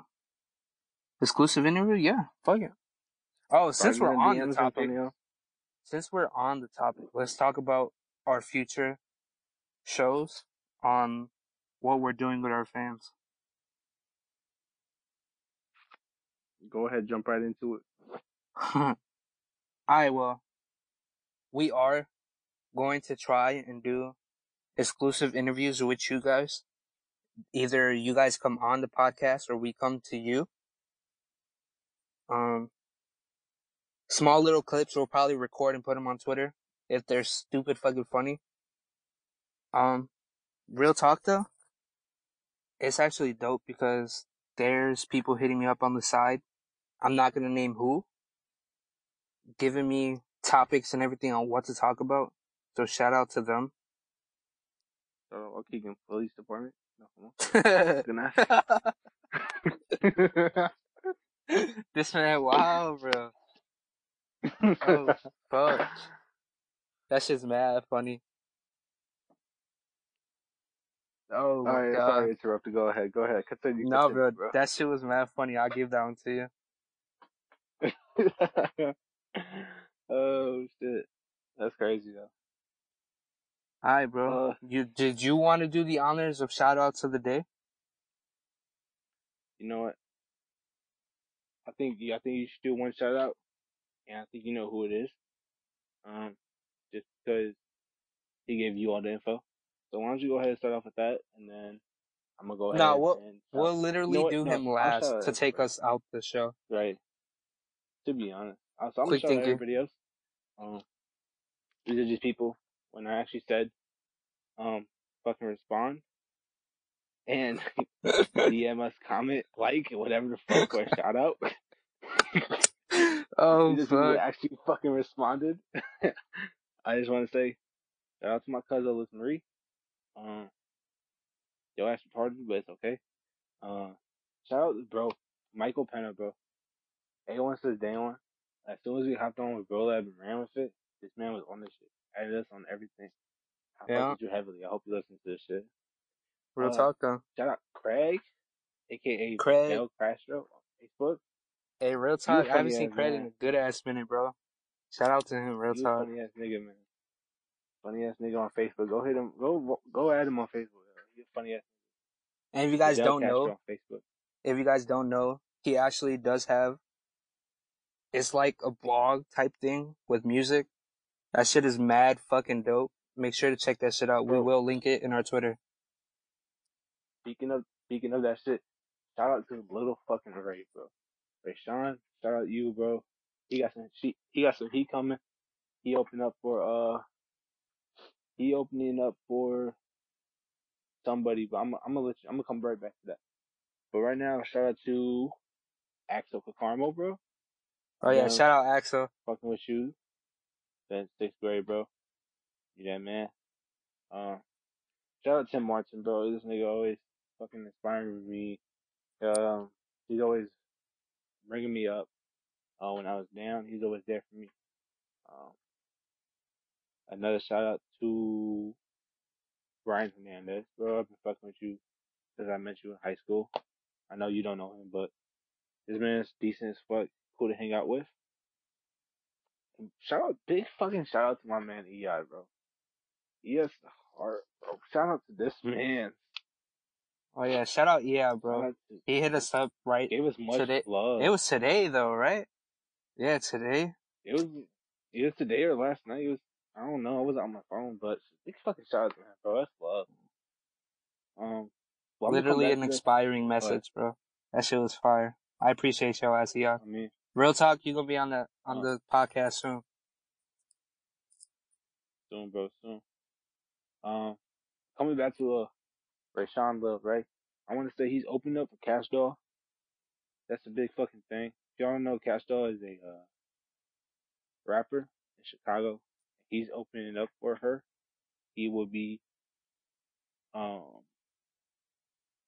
Exclusive interview? Yeah, fuck it. Oh, since we're on DMs, the topic, Antonio. since we're on the topic, let's talk about our future shows on what we're doing with our fans. Go ahead, jump right into it. All right, well, We are going to try and do exclusive interviews with you guys. Either you guys come on the podcast or we come to you Um, small little clips we'll probably record and put them on Twitter if they're stupid fucking funny. Um, real talk though, it's actually dope because there's people hitting me up on the side. I'm not gonna name who, giving me topics and everything on what to talk about. So shout out to them. So, okay, police department. No, come on. this man, wow, bro. Oh, fuck. That shit's mad funny. Oh my right, god. sorry to interrupt. Go ahead. Go ahead. Continue. No, continue, bro, that shit was mad funny. I'll give that one to you. oh shit, that's crazy though. Alright, bro. Uh, you did you want to do the honors of shout outs of the day? you know what? I think I think you should do one shout out, and I think you know who it is. Um, just because he gave you all the info. So why don't you go ahead and start off with that, and then I'm gonna go ahead. No, we'll we'll literally what? do No, him last out to take us out the show. Right. To be honest, so I'm Quick gonna shout out everybody else. Um, these are just people when I actually said, um, fucking respond, and DM us, comment, like, whatever the fuck, or shout out. oh are fuck. actually fucking responded. I just want to say, shout out to my cousin Liz Marie. Um, yo ass retarded, but it's okay. Uh, shout out to bro Michael Penna, bro. A1 says day one. As soon as we hopped on with Bro Lab and ran with it, this man was on this shit. Added us on everything. I Yeah. fuck you heavily. I hope you listen to this shit. Real Uh, talk though. Shout out Craig, aka Craig. Del Castro on Facebook. Hey, real talk. I haven't seen Craig man. in a good ass minute, bro. Shout out to him, real You talk. funny ass nigga, man. Funny ass nigga on Facebook. Go hit him. Go go add him on Facebook. He's funny ass. And if you guys Del don't Castro know, Facebook. if you guys don't know, he actually does have. It's like a blog type thing with music. That shit is mad fucking dope. Make sure to check that shit out. We will link it in our Twitter. Speaking of speaking of that shit, shout out to little fucking Ray, bro. Rayshawn, shout out you, bro. He got some she, he got some heat coming. He opened up for uh he opening up for somebody, but I'm I'm gonna let you, I'm gonna come right back to that. But right now, shout out to Axel Cacarmo, bro. Oh yeah, Yeah. shout out Axel. Fucking with you. Since sixth grade, bro. You that man. Uh, shout out Tim Martin, bro. This nigga always fucking inspiring me. Um, he's always bringing me up. Uh, when I was down, he's always there for me. Um, another shout out to Brian Hernandez, bro. I've been fucking with you since I met you in high school. I know you don't know him, but this man's decent as fuck, cool to hang out with. Shout out, big fucking shout out to my man EI, bro. EI's the heart, bro. Shout out to this man. Oh yeah, shout out Shout bro. He hit us up right. gave us much Today- love. It was today though, right? Yeah, today. It was it was today or last night. It was I don't know. I wasn't on my phone, but big fucking shout out to him, bro. That's love. Um, well, I'm gonna come Literally an inspiring message, bro. That shit was fire. I appreciate your ass, yeah. I mean, Real talk, you gonna be on the on Uh. the podcast soon. soon, bro, soon. Um, coming back to uh, Rayshawn Love, right? I want to say he's opened up for Cash Doll. That's a big fucking thing. If y'all don't know, Cash Doll is a uh, rapper in Chicago. He's opening up for her. He will be, um,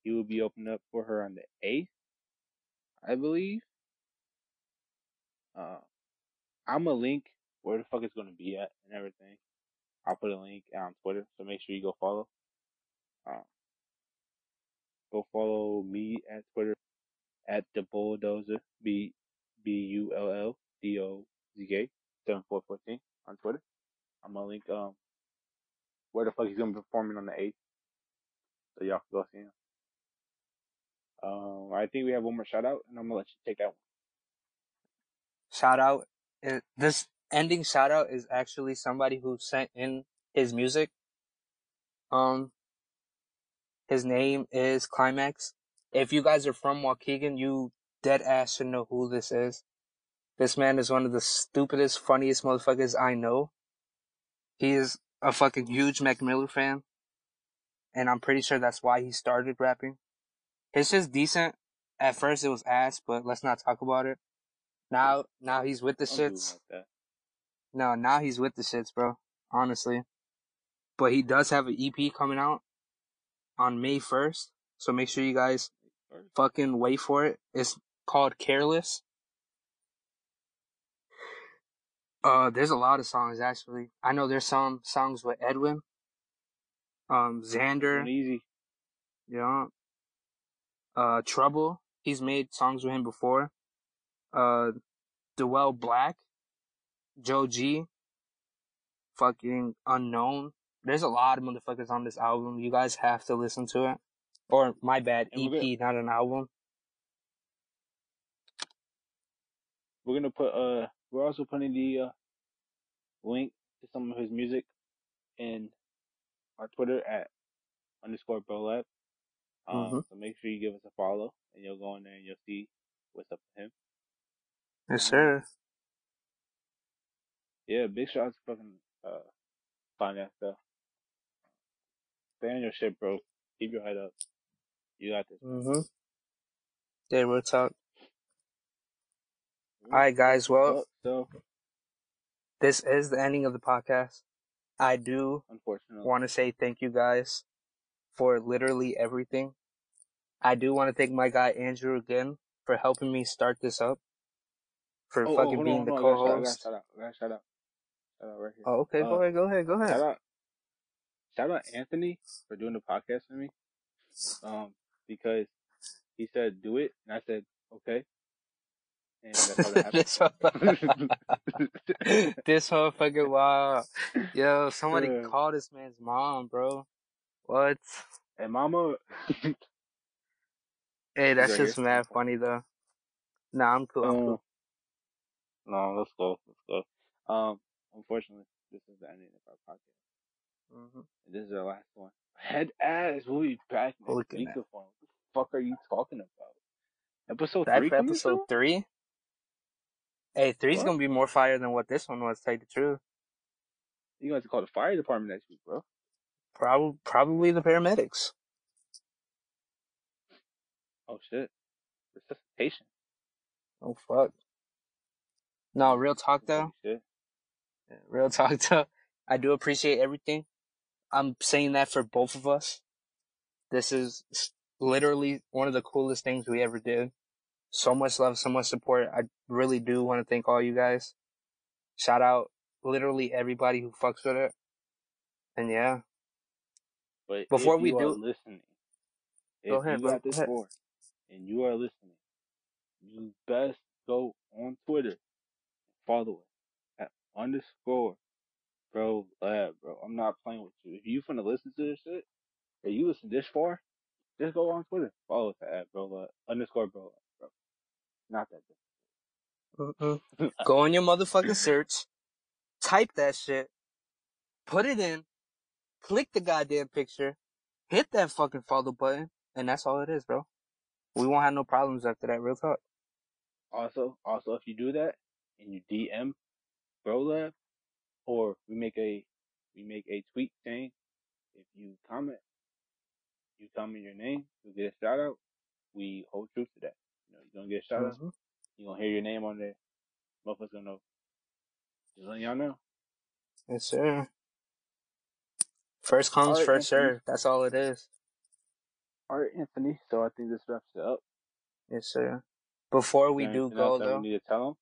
he will be opening up for her on the eighth, I believe. Uh, I'm a link where the fuck it's gonna be at and everything. I'll put a link on Twitter, so make sure you go follow. Um, go follow me at Twitter at the bulldozer b b u l l d o z k seven four fourteen on Twitter. I'm gonna link um where the fuck he's gonna be performing on the eighth, so y'all can go see him. Um, I think we have one more shout out, and I'm gonna let you take that one. Shout out. This ending shout out is actually somebody who sent in his music. Um, his name is Climax. If you guys are from Waukegan, you dead ass should know who this is. This man is one of the stupidest, funniest motherfuckers I know. He is a fucking huge Mac Miller fan. And I'm pretty sure that's why he started rapping. It's just decent. At first it was ass, but let's not talk about it. Now, now he's with the Don't do him shits. like. No, now he's with the shits, bro. Honestly. But he does have an EP coming out on May 1st. So make sure you guys fucking wait for it. It's called Careless. Uh, there's a lot of songs actually. I know there's some songs with Edwin, um, Xander, easy. yeah, uh, Trouble. He's made songs with him before. Uh, Dwell Black, Joe G, fucking Unknown. There's a lot of motherfuckers on this album. You guys have to listen to it. Or my bad, And EP, not an album. We're gonna put uh we're also putting the uh link to some of his music in our Twitter at underscore BroLab. Um, Mhm. so make sure you give us a follow and you'll go in there and you'll see what's up with him. Yes, sir. Yeah, big shout out to fucking uh finance stuff. Stay on your shit, bro. Keep your head up. You got this. Mm-hmm. Yeah, real talk. Alright, guys. Well, so this is the ending of the podcast. I do want to say thank you guys for literally everything. I do want to thank my guy Andrew again for helping me start this up. For oh, oh, fucking hold being on, the hold on. I gotta co-host. shout out. Shout out. Shout out right here. Oh, okay, Uh, go ahead, go ahead, go Shout ahead. out, shout out Anthony for doing the podcast for me. Um, because he said do it, and I said okay, and that's how that happened. this whole fucking wow. Yo, somebody Yeah. call this man's mom, bro. What? and Mama, Hey, that's right just here. mad funny though. Nah, I'm cool. I'm um, cool. No, let's go, let's go. Um, unfortunately, this is the ending of our podcast. hmm this is our last one. Head ass, we'll be back next week. What the fuck are you talking about? Episode three episode three. Hey, three's What? gonna be more fire than what this one was. to Tell you the truth. You guys to call the fire department next week, bro. Probably, probably the paramedics. Oh shit, resuscitation. Oh fuck. No, real talk though. Yeah, Real talk though. I do appreciate everything. I'm saying that for both of us. This is literally one of the coolest things we ever did. So much love, so much support. I really do want to thank all you guys. Shout out literally everybody who fucks with it. And yeah, But Before we do- listening, Go ahead, you bro, got go this ahead. and you are listening, you best go on Twitter, follow us at underscore bro lab, bro. I'm not playing with you. If you finna listen to this shit, and you listen this far, just go on Twitter, follow us at bro lab, underscore bro lab, bro. Not that. Go on your motherfucking search, type that shit, put it in, click the goddamn picture, hit that fucking follow button, and that's all it is, bro. We won't have no problems after that, real talk. Also, also, if you do that and you DM Bro Lab, or we make a we make a tweet saying if you comment, you comment your name, you get a shout out. We hold true to that. You know, you're gonna get a shout out. Mhm. You're gonna hear your name on there. Motherfuckers gonna know. Just letting y'all know. Yes, sir. First comes, Alright, first serve. That's all it is. All right, Anthony. So I think this wraps it up. Yes, sir. Before we do go, though, we need to tell them.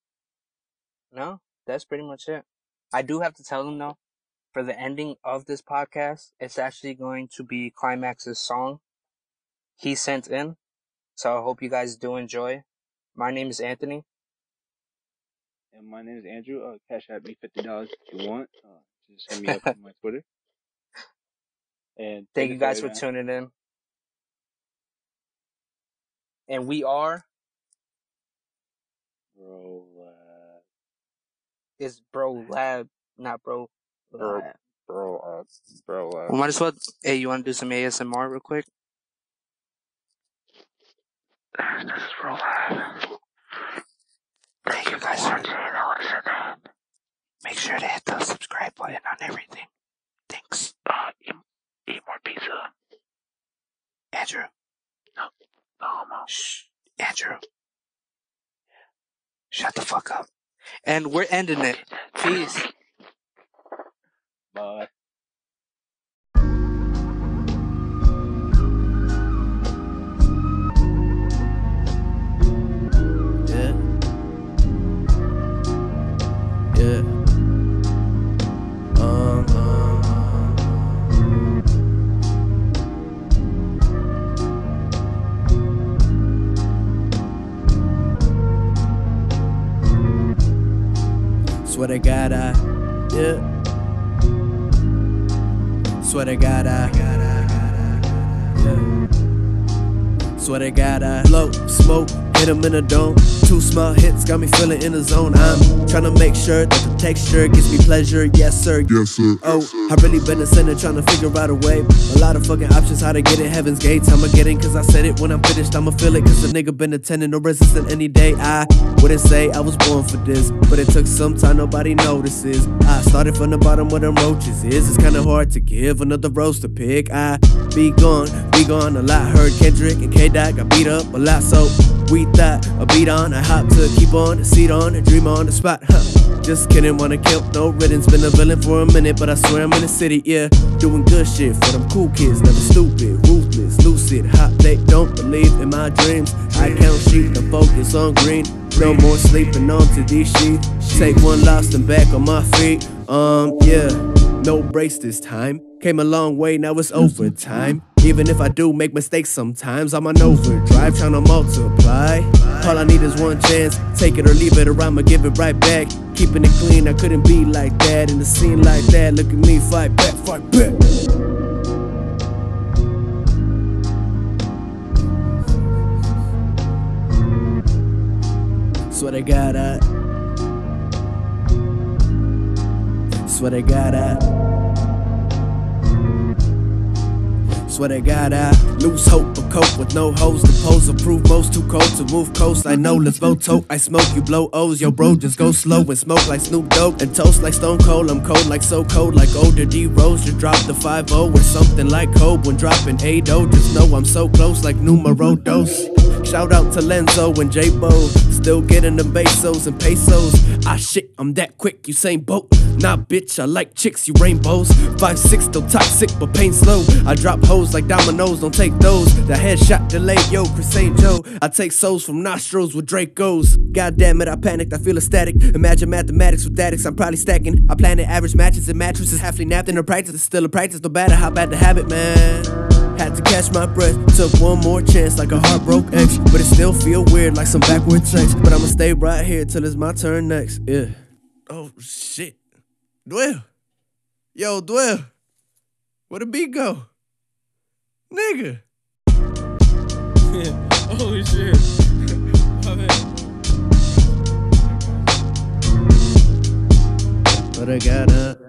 No, that's pretty much it. I do have to tell them, though, for the ending of this podcast, it's actually going to be Climax's song he sent in. So I hope you guys do enjoy. My name is Anthony. And my name is Andrew. Uh, cash at me fifty dollars if you want. Uh, just hit me up on my Twitter. And Thank you guys for man. tuning in. And we are, Bro. Is Bro Lab, not Bro Bro. Lab. Bro, uh, bro, uh, We might as well, hey, you want to do some ASMR real quick? this is real live. guys are listening, make sure to hit the subscribe button on everything. Thanks. Uh, eat, eat more pizza. Andrew. No homo. Shh. Andrew. Shut the fuck up. And we're ending it. Peace. Bye. Swear to God, I, yeah. Swear to God, I, yeah. Swear to God, I blow smoke, hit him in the dome. Two small hits got me feeling in the zone. I'm trying to make sure that the texture gives me pleasure. Yes, sir. Yes, sir. Oh, I really been a sinner trying to figure out a way. A lot of fucking options how to get in heaven's gates. I'ma get in cause I said it when I'm finished. I'ma feel it cause the nigga been attending no resistance any day. I wouldn't say I was born for this, but it took some time, nobody notices. I started from the bottom where them roaches is. It's kinda hard to give another rose to pick. I be gone, be gone a lot. Heard Kendrick and K Dot got beat up a lot, so we thought a beat on. I hop to keep on, the seat on, and dream on the spot. Huh. Just kidding, wanna kill, no riddance. Been a villain for a minute, but I swear I'm in the city, yeah. Doing good shit for them cool kids, never stupid, ruthless, lucid, hot. They don't believe in my dreams. I count sheep and focus on green. No more sleeping onto these sheets. Take one lost and back on my feet. Um, yeah, no breaks this time. Came a long way, now it's overtime. Even if I do make mistakes sometimes, I'm on overdrive trying to multiply. All I need is one chance, take it or leave it, or I'ma give it right back. Keeping it clean, I couldn't be like that in a scene like that. Look at me, fight back, fight back. Swear to God, I. Swear to God, I. Swear to God, I lose hope or cope with no hoes to pose or prove most too cold to move coast. I know, let's vote tote. I smoke, you blow O's. Yo, bro, just go slow and smoke like Snoop Dogg and toast like Stone Cold. I'm cold like so cold, like older D Rose. Just drop the 5 0 or something like Cold when dropping 8 0. Just know I'm so close like numero dos. Shout out to Lenzo and J Bo. Still getting them pesos and pesos. Ah shit, I'm that quick, you same boat. Nah, bitch, I like chicks, you rainbows. Five six, still toxic, but pain slow. I drop hoes like dominoes, don't take those. The headshot delay, yo, Chris St. Joe. I take souls from nostrils with Dracos. God damn it, I panicked, I feel ecstatic. Imagine mathematics with addicts, I'm probably stacking. I plan planted average matches and mattresses, halfly napped in a practice. It's still a practice, no matter how bad the habit, man. Had to catch my breath, took one more chance like a heartbroken ex. But it still feel weird like some backward sex. But I'ma stay right here till it's my turn next. Yeah. Oh shit. Dwell. Yo, Dwell. Where the beat go? Nigga. Holy shit. But I got up.